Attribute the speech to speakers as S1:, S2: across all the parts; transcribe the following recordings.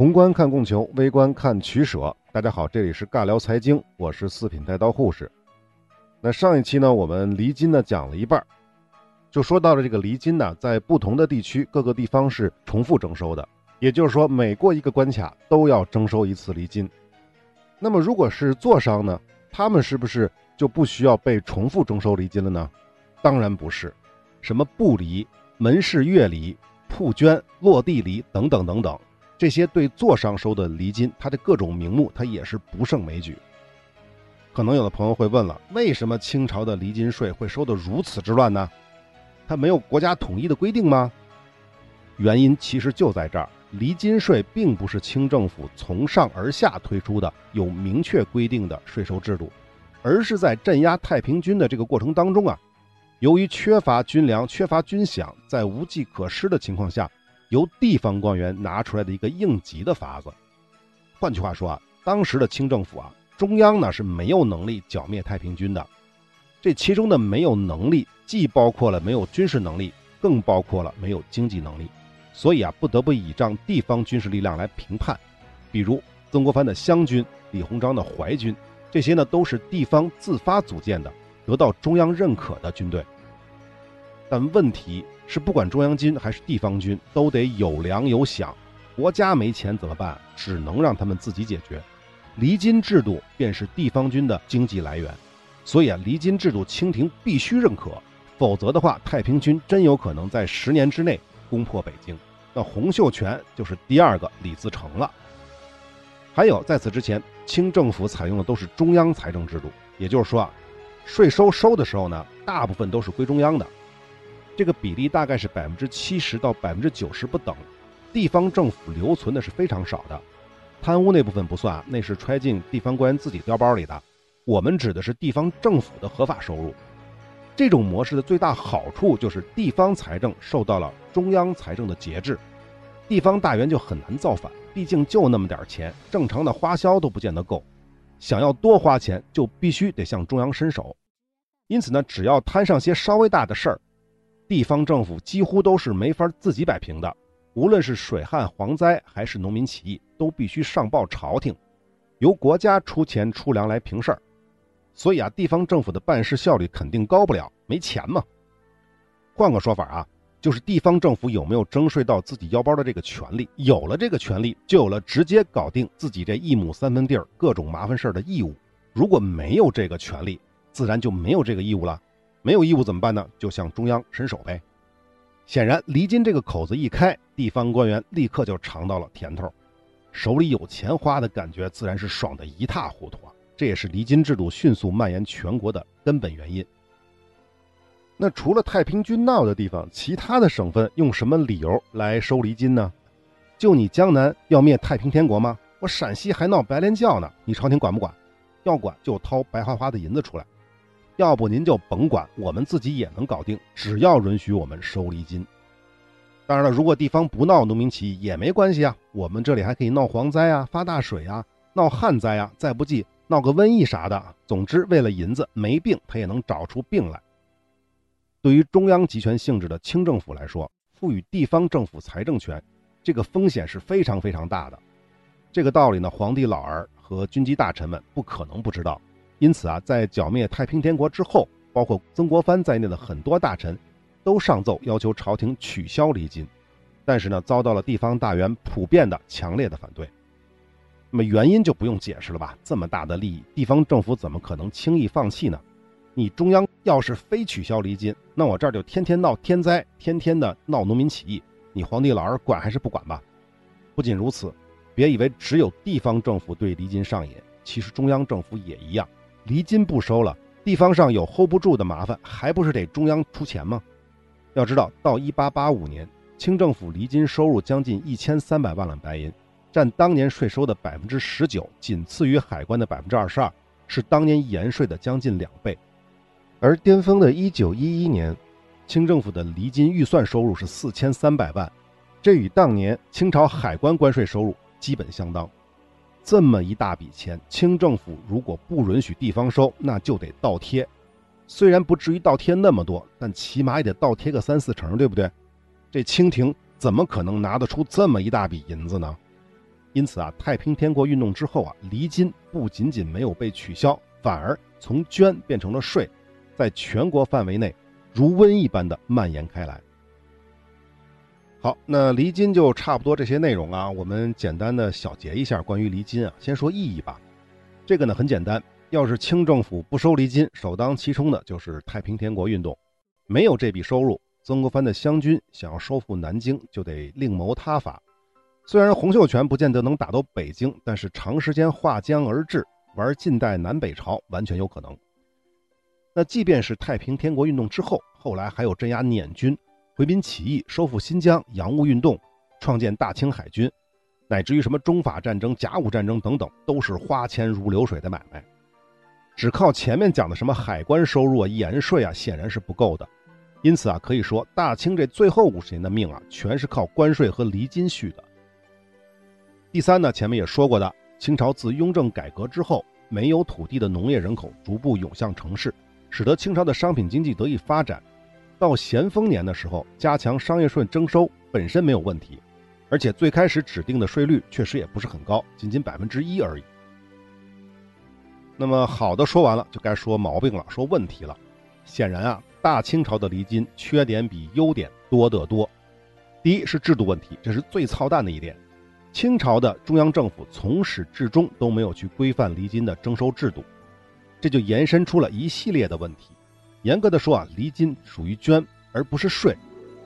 S1: 宏观看供求，微观看取舍。大家好，这里是尬聊财经，我是四品带刀护士。那上一期呢，我们离金呢讲了一半，就说到了这个离金呢，在不同的地区，各个地方是重复征收的，也就是说，每过一个关卡都要征收一次离金。那么，如果是做商呢，他们是不是就不需要被重复征收离金了呢？当然不是，什么布离、门市月离、铺捐、落地离等等等等，这些对做商收的离金，它的各种名目，它也是不胜枚举。可能有的朋友会问了，为什么清朝的离金税会收得如此之乱呢？它没有国家统一的规定吗？原因其实就在这儿，离金税并不是清政府从上而下推出的有明确规定的税收制度，而是在镇压太平军的这个过程当中啊，由于缺乏军粮、缺乏军饷，在无计可施的情况下，由地方官员拿出来的一个应急的法子。换句话说啊，当时的清政府啊。中央呢是没有能力剿灭太平军的，这其中的没有能力，既包括了没有军事能力，更包括了没有经济能力，所以啊，不得不倚仗地方军事力量来平叛，比如曾国藩的湘军、李鸿章的淮军，这些呢都是地方自发组建的，得到中央认可的军队。但问题是，不管中央军还是地方军，都得有粮有饷，国家没钱怎么办？只能让他们自己解决。离金制度便是地方军的经济来源，所以啊，离金制度清廷必须认可，否则的话，太平军真有可能在十年之内攻破北京，那洪秀全就是第二个李自成了。还有，在此之前，清政府采用的都是中央财政制度，也就是说啊，税收收的时候呢，大部分都是归中央的，这个比例大概是百分之七十到百分之九十不等，地方政府留存的是非常少的。贪污那部分不算，那是揣进地方官员自己腰包里的。我们指的是地方政府的合法收入。这种模式的最大好处就是地方财政受到了中央财政的节制，地方大员就很难造反。毕竟就那么点钱，正常的花销都不见得够，想要多花钱就必须得向中央伸手。因此呢，只要摊上些稍微大的事儿，地方政府几乎都是没法自己摆平的。无论是水旱、蝗灾还是农民起义，都必须上报朝廷，由国家出钱出粮来平事儿。所以啊，地方政府的办事效率肯定高不了，没钱嘛。换个说法啊，就是地方政府有没有征税到自己腰包的这个权利？有了这个权利，就有了直接搞定自己这一亩三分地儿各种麻烦事儿的义务。如果没有这个权利，自然就没有这个义务了。没有义务怎么办呢？就向中央伸手呗。显然，离金这个口子一开，地方官员立刻就尝到了甜头，手里有钱花的感觉自然是爽得一塌糊涂啊！这也是离金制度迅速蔓延全国的根本原因。那除了太平军闹的地方，其他的省份用什么理由来收离金呢？就你江南要灭太平天国吗？我陕西还闹白莲教呢，你朝廷管不管？要管就掏白花花的银子出来。要不您就甭管，我们自己也能搞定，只要允许我们收离金。当然了，如果地方不闹农民起义也没关系啊，我们这里还可以闹蝗灾啊、发大水啊、闹旱灾啊，再不济闹个瘟疫啥的。总之，为了银子，没病他也能找出病来。对于中央集权性质的清政府来说，赋予地方政府财政权，这个风险是非常非常大的。这个道理呢，皇帝老儿和军机大臣们不可能不知道。因此啊，在剿灭太平天国之后，包括曾国藩在内的很多大臣，都上奏要求朝廷取消离金，但是呢，遭到了地方大员普遍的强烈的反对。那么原因就不用解释了吧？这么大的利益，地方政府怎么可能轻易放弃呢？你中央要是非取消离金，那我这儿就天天闹天灾，天天的闹农民起义，你皇帝老儿管还是不管吧？不仅如此，别以为只有地方政府对离金上瘾，其实中央政府也一样。离金不收了，地方上有 hold 不住的麻烦，还不是得中央出钱吗？要知道，到一八八五年，清政府离金收入将近一千三百万两白银，占当年税收的百分之十九，仅次于海关的百分之二十二，是当年盐税的将近两倍。而巅峰的一九一一年，清政府的离金预算收入是四千三百万，这与当年清朝海关关税收入基本相当。这么一大笔钱，清政府如果不允许地方收，那就得倒贴。虽然不至于倒贴那么多，但起码也得倒贴个三四成，对不对？这清廷怎么可能拿得出这么一大笔银子呢？因此啊，太平天国运动之后啊，离金不仅仅没有被取消，反而从捐变成了税，在全国范围内如瘟疫般的蔓延开来。好，那离金就差不多这些内容啊，我们简单的小结一下关于离金啊，先说意义吧。这个呢很简单，要是清政府不收离金，首当其冲的就是太平天国运动。没有这笔收入，曾国藩的湘军想要收复南京，就得另谋他法。虽然洪秀全不见得能打到北京，但是长时间划江而治，玩近代南北朝完全有可能。那即便是太平天国运动之后，后来还有镇压捻军、回民起义、收复新疆、洋务运动、创建大清海军。乃至于什么中法战争、甲午战争等等，都是花钱如流水的买卖。只靠前面讲的什么海关收入啊、盐税啊，显然是不够的。因此啊，可以说大清这最后五十年的命啊，全是靠关税和厘金续的。第三呢，前面也说过的，清朝自雍正改革之后，没有土地的农业人口逐步涌向城市，使得清朝的商品经济得以发展。到咸丰年的时候，加强商业税征收本身没有问题。而且最开始指定的税率确实也不是很高，仅仅百分之一而已。那么好的说完了，就该说毛病了，说问题了。显然啊，大清朝的离金缺点比优点多得多。第一是制度问题，这是最操蛋的一点。清朝的中央政府从始至终都没有去规范离金的征收制度，这就延伸出了一系列的问题。严格的说啊，离金属于捐而不是税，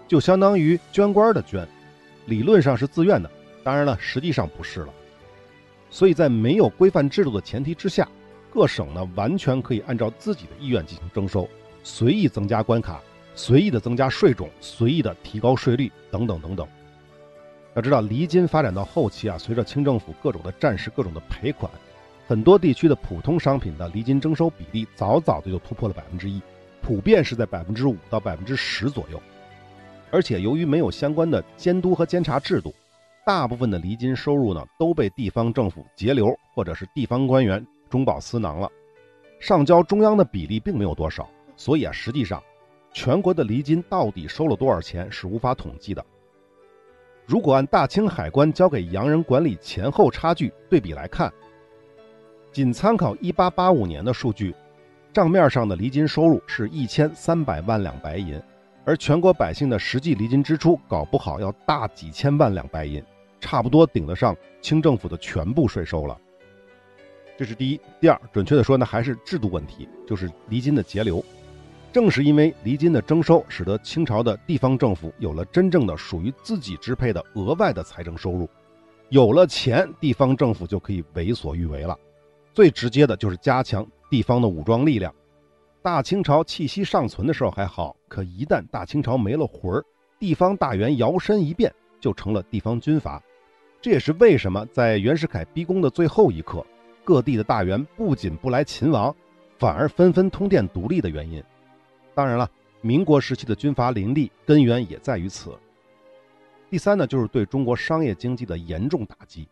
S1: 就相当于捐官的捐。理论上是自愿的，当然了，实际上不是了。所以在没有规范制度的前提之下，各省呢完全可以按照自己的意愿进行征收，随意增加关卡，随意的增加税种，随意的提高税率等等等等。要知道，离金发展到后期啊，随着清政府各种的战事、各种的赔款，很多地区的普通商品的离金征收比例早早的就突破了百分之一，普遍是在百分之五到百分之十左右。而且由于没有相关的监督和监察制度，大部分的离金收入呢都被地方政府截留，或者是地方官员中饱私囊了，上交中央的比例并没有多少。所以啊，实际上全国的离金到底收了多少钱是无法统计的。如果按大清海关交给洋人管理前后差距对比来看，仅参考1885年的数据，账面上的离金收入是一千三百万两白银。而全国百姓的实际离金支出，搞不好要大几千万两白银，差不多顶得上清政府的全部税收了。这是第一。第二，准确的说呢，还是制度问题，就是离金的节流。正是因为离金的征收，使得清朝的地方政府有了真正的属于自己支配的额外的财政收入。有了钱，地方政府就可以为所欲为了。最直接的就是加强地方的武装力量。大清朝气息尚存的时候还好，可一旦大清朝没了魂儿，地方大员摇身一变就成了地方军阀。这也是为什么在袁世凯逼宫的最后一刻，各地的大员不仅不来勤王，反而纷纷通电独立的原因。当然了，民国时期的军阀林立，根源也在于此。第三呢，就是对中国商业经济的严重打击。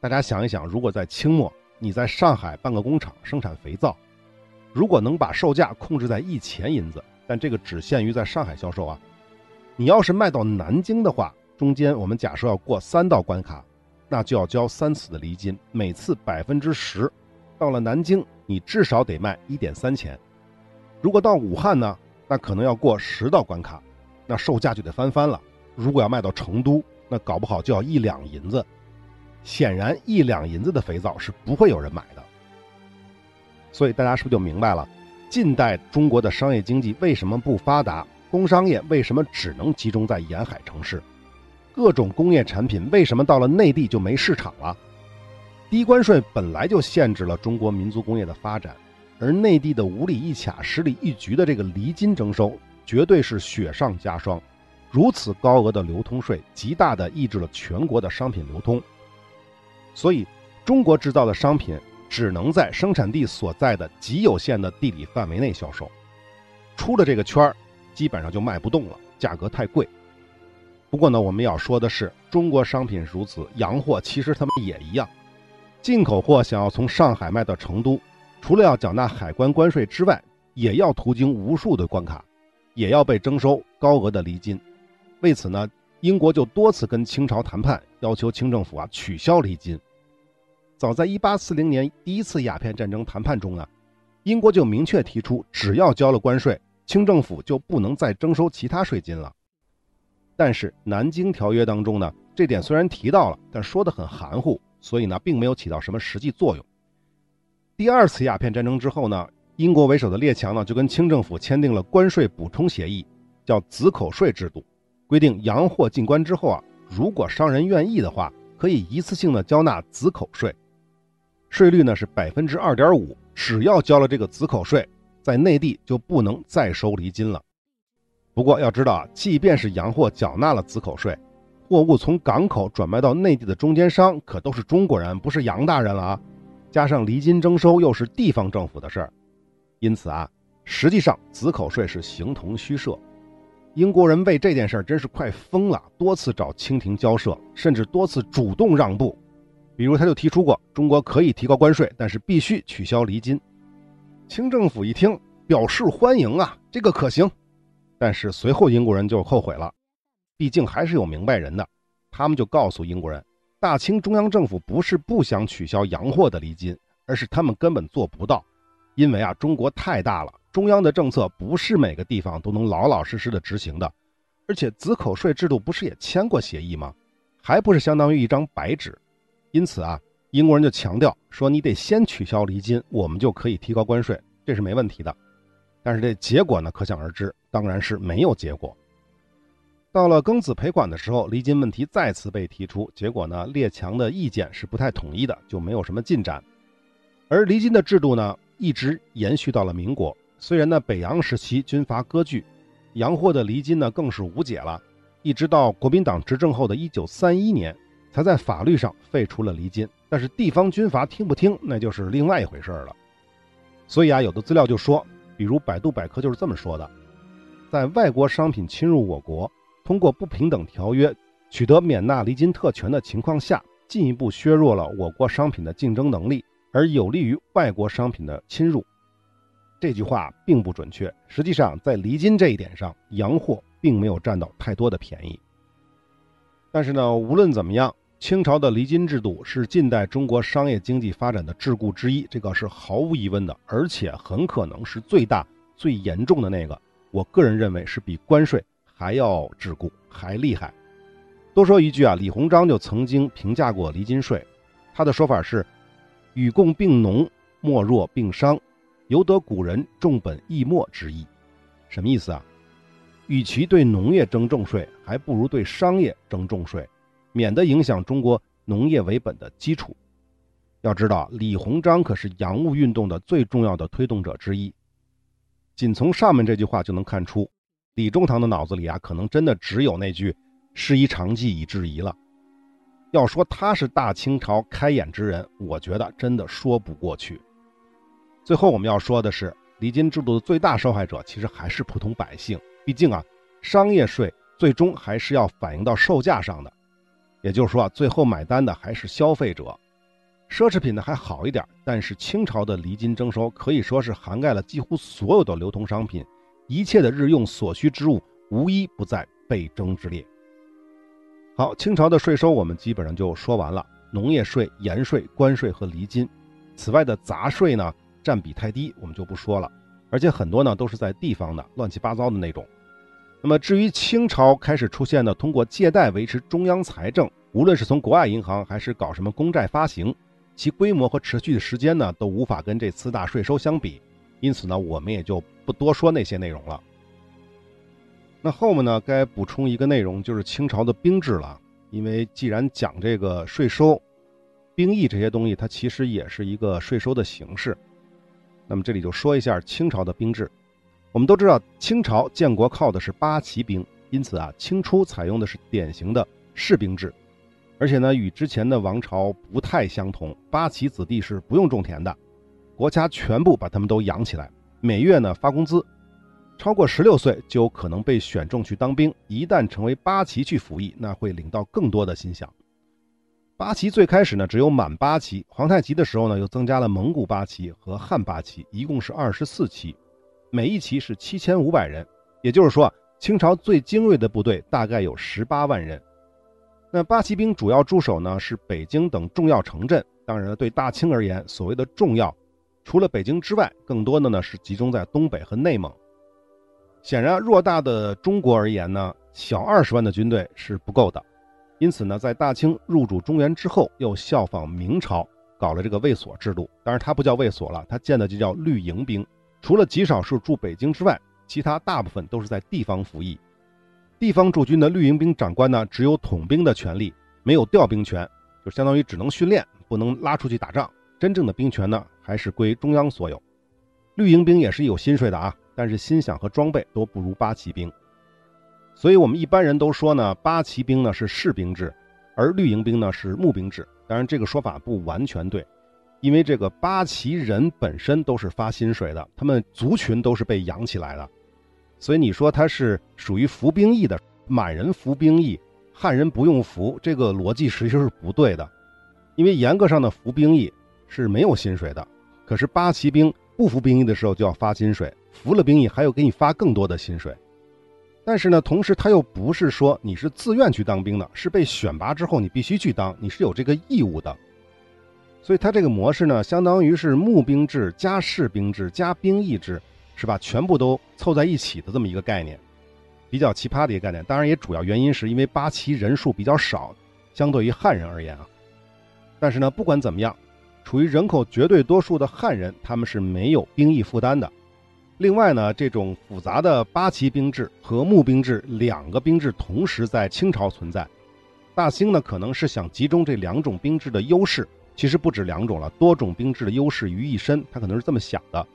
S1: 大家想一想，如果在清末，你在上海办个工厂生产肥皂。如果能把售价控制在一钱银子，但这个只限于在上海销售啊。你要是卖到南京的话，中间我们假设要过三道关卡，那就要交三次的厘金，每次百分之十。到了南京，你至少得卖一点三钱。如果到武汉呢，那可能要过十道关卡，那售价就得翻番了。如果要卖到成都，那搞不好就要一两银子。显然，一两银子的肥皂是不会有人买的。所以大家是不是就明白了，近代中国的商业经济为什么不发达？工商业为什么只能集中在沿海城市？各种工业产品为什么到了内地就没市场了？低关税本来就限制了中国民族工业的发展，而内地的五里一卡、十里一局的这个离金征收，绝对是雪上加霜。如此高额的流通税，极大的抑制了全国的商品流通。所以，中国制造的商品。只能在生产地所在的极有限的地理范围内销售，出了这个圈儿，基本上就卖不动了，价格太贵。不过呢，我们要说的是，中国商品如此，洋货其实他们也一样。进口货想要从上海卖到成都，除了要缴纳海关关税之外，也要途经无数的关卡，也要被征收高额的厘金。为此呢，英国就多次跟清朝谈判，要求清政府啊取消离金。早在1840年第一次鸦片战争谈判中呢，英国就明确提出，只要交了关税，清政府就不能再征收其他税金了。但是《南京条约》当中呢，这点虽然提到了，但说的很含糊，所以呢，并没有起到什么实际作用。第二次鸦片战争之后呢，英国为首的列强呢，就跟清政府签订了关税补充协议，叫子口税制度，规定洋货进关之后啊，如果商人愿意的话，可以一次性的交纳子口税。税率呢是百分之二点五，只要交了这个子口税，在内地就不能再收厘金了。不过要知道啊，即便是洋货缴纳了子口税，货物从港口转卖到内地的中间商可都是中国人，不是洋大人了啊。加上厘金征收又是地方政府的事儿，因此啊，实际上子口税是形同虚设。英国人为这件事儿真是快疯了，多次找清廷交涉，甚至多次主动让步。比如，他就提出过，中国可以提高关税，但是必须取消厘金。清政府一听，表示欢迎啊，这个可行。但是随后英国人就后悔了，毕竟还是有明白人的，他们就告诉英国人，大清中央政府不是不想取消洋货的厘金，而是他们根本做不到，因为啊，中国太大了，中央的政策不是每个地方都能老老实实的执行的，而且子口税制度不是也签过协议吗？还不是相当于一张白纸。因此啊，英国人就强调说，你得先取消离金，我们就可以提高关税，这是没问题的。但是这结果呢，可想而知，当然是没有结果。到了庚子赔款的时候，离金问题再次被提出，结果呢，列强的意见是不太统一的，就没有什么进展。而离金的制度呢，一直延续到了民国。虽然呢，北洋时期军阀割据，洋货的离金呢更是无解了，一直到国民党执政后的一九三一年。才在法律上废除了离金，但是地方军阀听不听，那就是另外一回事了。所以啊，有的资料就说，比如百度百科就是这么说的：在外国商品侵入我国，通过不平等条约取得免纳离金特权的情况下，进一步削弱了我国商品的竞争能力，而有利于外国商品的侵入。这句话并不准确。实际上，在离金这一点上，洋货并没有占到太多的便宜。但是呢，无论怎么样。清朝的离金制度是近代中国商业经济发展的桎梏之一，这个是毫无疑问的，而且很可能是最大、最严重的那个。我个人认为是比关税还要桎梏、还厉害。多说一句啊，李鸿章就曾经评价过离金税，他的说法是：“与共并农，莫若并商，由得古人重本抑末之意。”什么意思啊？与其对农业征重税，还不如对商业征重税。免得影响中国农业为本的基础。要知道，李鸿章可是洋务运动的最重要的推动者之一。仅从上面这句话就能看出，李中堂的脑子里啊，可能真的只有那句“师夷长技以制夷”了。要说他是大清朝开眼之人，我觉得真的说不过去。最后我们要说的是，离金制度的最大受害者其实还是普通百姓。毕竟啊，商业税最终还是要反映到售价上的。也就是说啊，最后买单的还是消费者，奢侈品呢还好一点，但是清朝的离金征收可以说是涵盖了几乎所有的流通商品，一切的日用所需之物无一不在被征之列。好，清朝的税收我们基本上就说完了，农业税、盐税、关税和离金，此外的杂税呢占比太低，我们就不说了，而且很多呢都是在地方的，乱七八糟的那种。那么，至于清朝开始出现的通过借贷维持中央财政，无论是从国外银行还是搞什么公债发行，其规模和持续的时间呢，都无法跟这四大税收相比。因此呢，我们也就不多说那些内容了。那后面呢，该补充一个内容，就是清朝的兵制了。因为既然讲这个税收、兵役这些东西，它其实也是一个税收的形式。那么这里就说一下清朝的兵制。我们都知道，清朝建国靠的是八旗兵，因此啊，清初采用的是典型的士兵制，而且呢，与之前的王朝不太相同。八旗子弟是不用种田的，国家全部把他们都养起来，每月呢发工资，超过十六岁就有可能被选中去当兵。一旦成为八旗去服役，那会领到更多的薪饷。八旗最开始呢只有满八旗，皇太极的时候呢又增加了蒙古八旗和汉八旗，一共是二十四旗。每一旗是七千五百人，也就是说，清朝最精锐的部队大概有十八万人。那八旗兵主要驻守呢是北京等重要城镇。当然了，对大清而言，所谓的重要，除了北京之外，更多的呢是集中在东北和内蒙。显然，偌大的中国而言呢，小二十万的军队是不够的。因此呢，在大清入主中原之后，又效仿明朝搞了这个卫所制度。当然，它不叫卫所了，它建的就叫绿营兵。除了极少数驻北京之外，其他大部分都是在地方服役。地方驻军的绿营兵长官呢，只有统兵的权利，没有调兵权，就相当于只能训练，不能拉出去打仗。真正的兵权呢，还是归中央所有。绿营兵也是有薪水的啊，但是薪饷和装备都不如八旗兵。所以，我们一般人都说呢，八旗兵呢是士兵制，而绿营兵呢是募兵制。当然，这个说法不完全对，因为这个八旗人本身都是发薪水的，他们族群都是被养起来的。所以你说他是属于服兵役的，满人服兵役，汉人不用服，这个逻辑实际上是不对的。因为严格上的服兵役是没有薪水的，可是八旗兵不服兵役的时候就要发薪水，服了兵役还要给你发更多的薪水。但是呢，同时他又不是说你是自愿去当兵的，是被选拔之后你必须去当，你是有这个义务的。所以他这个模式呢，相当于是募兵制加士兵制加兵役制，是吧？全部都凑在一起的这么一个概念，比较奇葩的一个概念。当然，也主要原因是因为八旗人数比较少，相对于汉人而言啊。但是呢，不管怎么样，处于人口绝对多数的汉人，他们是没有兵役负担的。另外呢，这种复杂的八旗兵制和募兵制两个兵制同时在清朝存在，大兴呢可能是想集中这两种兵制的优势，其实不止两种了，多种兵制的优势于一身，他可能是这么想的。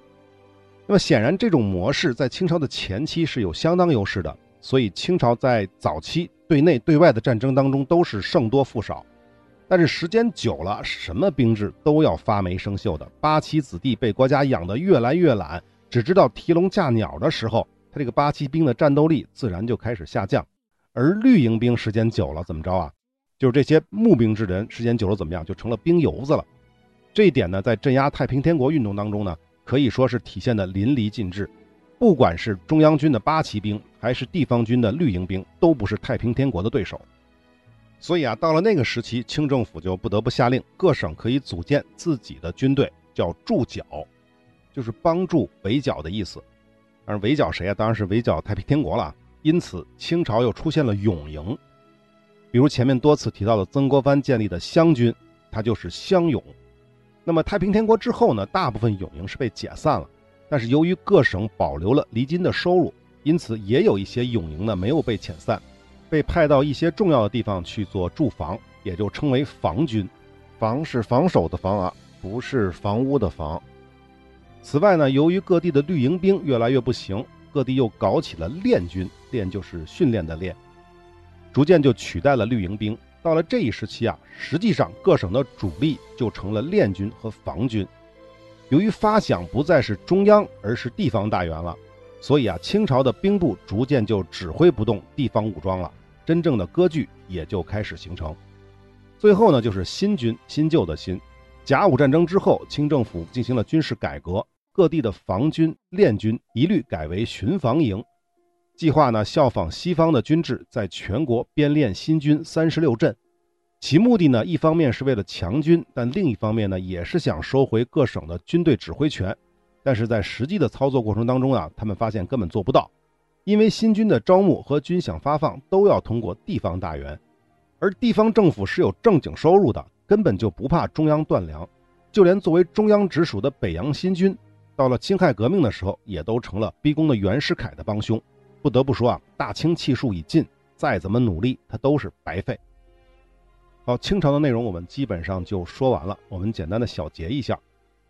S1: 那么显然，这种模式在清朝的前期是有相当优势的，所以清朝在早期对内对外的战争当中都是胜多负少。但是时间久了，什么兵制都要发霉生锈的，八旗子弟被国家养得越来越懒。只知道提笼架鸟的时候，他这个八旗兵的战斗力自然就开始下降。而绿营兵时间久了怎么着啊？就是这些募兵之人时间久了怎么样？就成了兵油子了。这一点呢，在镇压太平天国运动当中呢，可以说是体现的淋漓尽致。不管是中央军的八旗兵，还是地方军的绿营兵，都不是太平天国的对手。所以啊，到了那个时期，清政府就不得不下令，各省可以组建自己的军队，叫驻剿。就是帮助围剿的意思，而围剿谁啊？当然是围剿太平天国了。因此，清朝又出现了勇营，比如前面多次提到的曾国藩建立的湘军，它就是湘勇。那么太平天国之后呢，大部分勇营是被解散了，但是由于各省保留了离金的收入，因此也有一些勇营呢没有被遣散，被派到一些重要的地方去做驻防，也就称为防军。防是防守的防啊，不是房屋的房。此外呢，由于各地的绿营兵越来越不行，各地又搞起了练军，练就是训练的练，逐渐就取代了绿营兵。到了这一时期啊，实际上各省的主力就成了练军和防军。由于发饷不再是中央，而是地方大员了，所以啊，清朝的兵部逐渐就指挥不动地方武装了，真正的割据也就开始形成。最后呢，就是新军，新旧的新。甲午战争之后，清政府进行了军事改革。各地的防军练军一律改为巡防营，计划呢效仿西方的军制，在全国编练新军三十六镇。其目的呢，一方面是为了强军，但另一方面呢，也是想收回各省的军队指挥权。但是在实际的操作过程当中啊，他们发现根本做不到，因为新军的招募和军饷发放都要通过地方大员，而地方政府是有正经收入的，根本就不怕中央断粮。就连作为中央直属的北洋新军。到了辛亥革命的时候，也都成了逼宫的袁世凯的帮凶。不得不说啊，大清气数已尽，再怎么努力，他都是白费。好，清朝的内容我们基本上就说完了。我们简单的小结一下。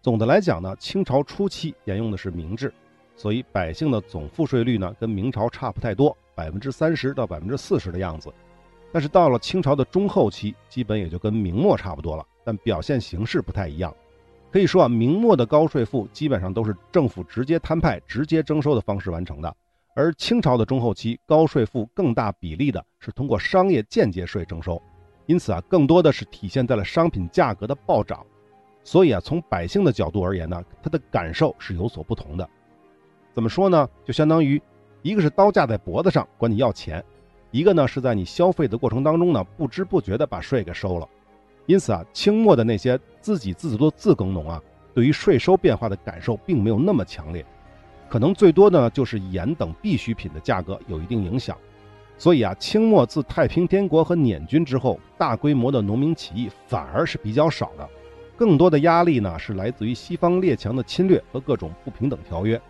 S1: 总的来讲呢，清朝初期沿用的是明制，所以百姓的总赋税率呢跟明朝差不太多，百分之三十到百分之四十的样子。但是到了清朝的中后期，基本也就跟明末差不多了，但表现形式不太一样。可以说啊，明末的高税赋基本上都是政府直接摊派、直接征收的方式完成的，而清朝的中后期高税赋更大比例的是通过商业间接税征收，因此啊，更多的是体现在了商品价格的暴涨。所以啊，从百姓的角度而言呢，他的感受是有所不同的。怎么说呢？就相当于一个是刀架在脖子上管你要钱，一个呢是在你消费的过程当中呢不知不觉的把税给收了。因此啊，清末的那些自给自足的自耕农啊，对于税收变化的感受并没有那么强烈，可能最多呢就是盐等必需品的价格有一定影响。所以啊，清末自太平天国和捻军之后，大规模的农民起义反而是比较少的，更多的压力呢是来自于西方列强的侵略和各种不平等条约。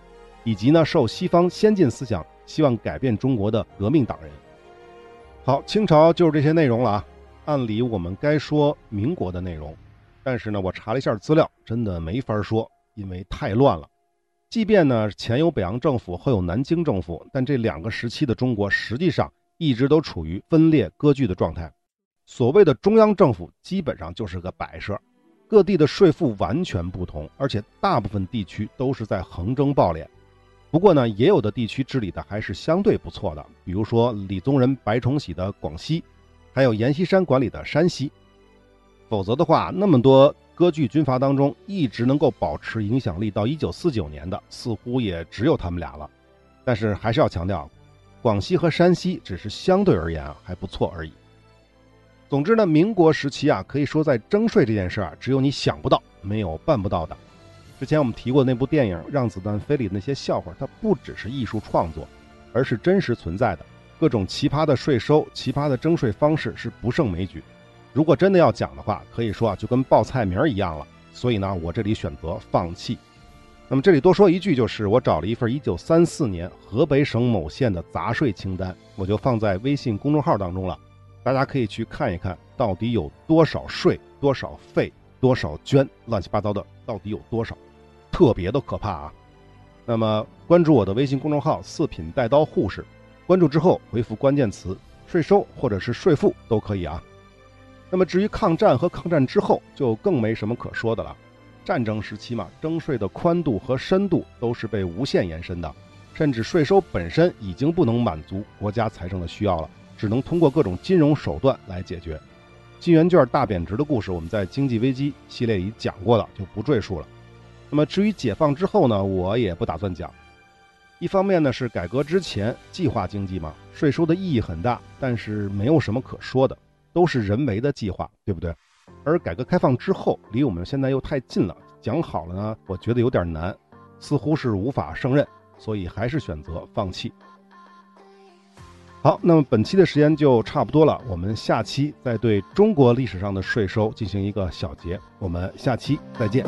S1: 以及呢，受西方先进思想希望改变中国的革命党人。好，清朝就是这些内容了啊。按理我们该说民国的内容，但是呢，我查了一下资料，真的没法说，因为太乱了。即便呢前有北洋政府，后有南京政府，但这两个时期的中国实际上一直都处于分裂割据的状态。所谓的中央政府基本上就是个摆设，各地的税赋完全不同，而且大部分地区都是在横征暴敛。不过呢，也有的地区治理的还是相对不错的，比如说李宗仁、白崇禧的广西，还有阎锡山管理的山西。否则的话，那么多割据军阀当中，一直能够保持影响力到一九四九年的，似乎也只有他们俩了。但是还是要强调，广西和山西只是相对而言啊还不错而已。总之呢，民国时期啊，可以说在征税这件事啊，只有你想不到，没有办不到的。之前我们提过那部电影《让子弹飞》里的那些笑话，它不只是艺术创作，而是真实存在的。各种奇葩的税收、奇葩的征税方式是不胜枚举。如果真的要讲的话，可以说啊，就跟报菜名一样了。所以呢，我这里选择放弃。那么这里多说一句，就是我找了一份1934年河北省某县的杂税清单，我就放在微信公众号当中了，大家可以去看一看到底有多少税、多少费、多少捐，乱七八糟的到底有多少。特别的可怕啊！那么关注我的微信公众号“四品带刀护士”，关注之后回复关键词“税收”或者是“税负”都可以啊。那么至于抗战和抗战之后，就更没什么可说的了。战争时期嘛，征税的宽度和深度都是被无限延伸的，甚至税收本身已经不能满足国家财政的需要了，只能通过各种金融手段来解决。金圆券大贬值的故事，我们在经济危机系列里讲过了，就不赘述了。那么至于解放之后呢，我也不打算讲。一方面呢是改革之前计划经济嘛，税收的意义很大，但是没有什么可说的，都是人为的计划，对不对？而改革开放之后，离我们现在又太近了，讲好了呢，我觉得有点难，似乎是无法胜任，所以还是选择放弃。好，那么本期的时间就差不多了，我们下期再对中国历史上的税收进行一个小结，我们下期再见。